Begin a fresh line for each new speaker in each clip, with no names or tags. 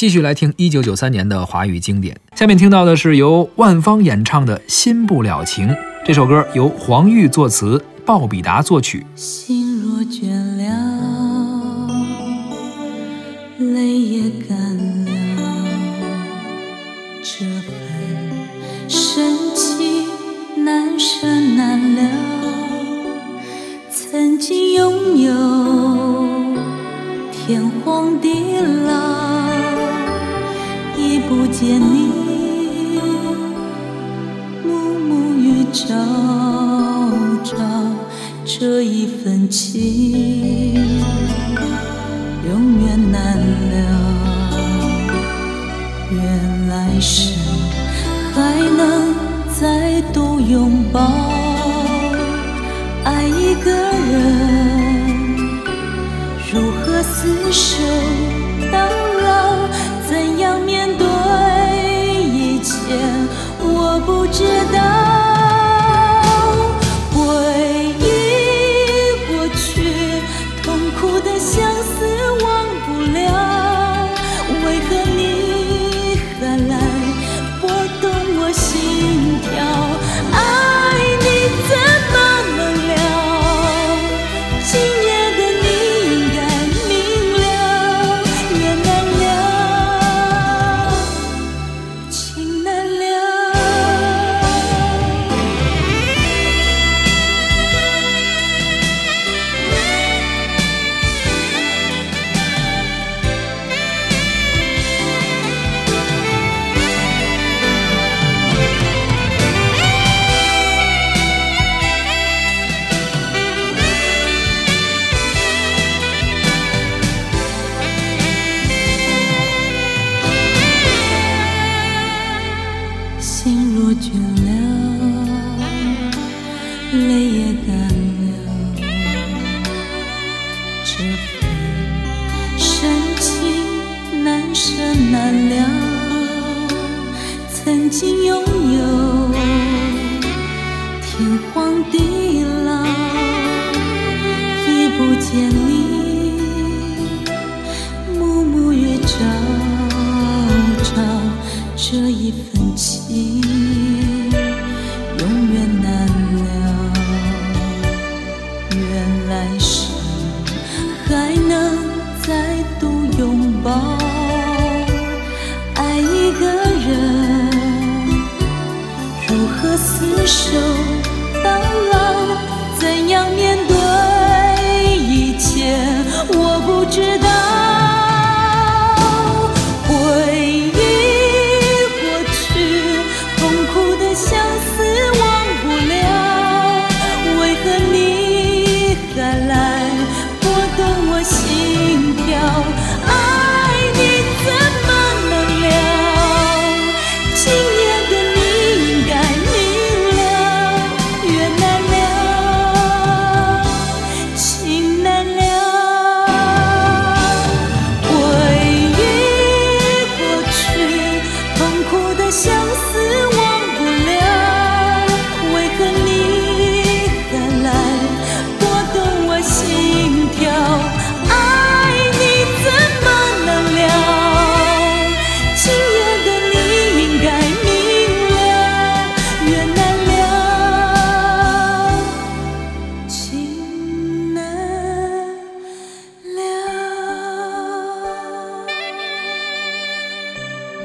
继续来听一九九三年的华语经典。下面听到的是由万芳演唱的《新不了情》。这首歌由黄玉作词，鲍比达作曲。
心若倦了，泪也干了，这份深情难舍难了。曾经拥有天荒地老，不见你。暮暮与朝朝，这一份情泪也干了，这份深情难舍难了。曾经拥有天荒地老，已不见你，暮暮月照照这一份情。一个人如何厮守到老，怎样面对一切？我不知道。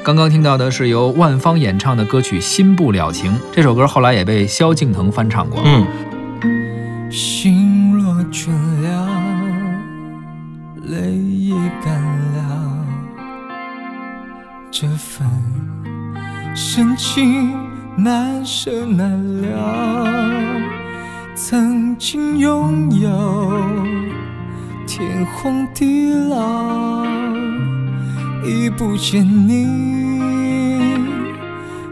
刚刚听到的是由万芳演唱的歌曲《心不了情》，这首歌后来也被萧敬腾翻唱过。
嗯。
心若倦了，泪也干了，这份深情难舍难了。曾经拥有天荒地老。已不见你，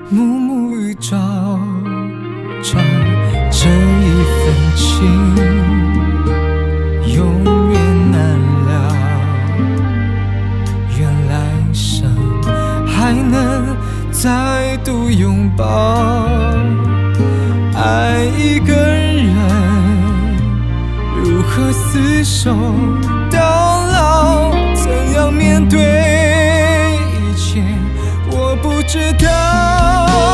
暮暮与朝朝，这一份情永远难了。愿来生还能再度拥抱，爱一个人，如何厮守到老？怎样面对？知道。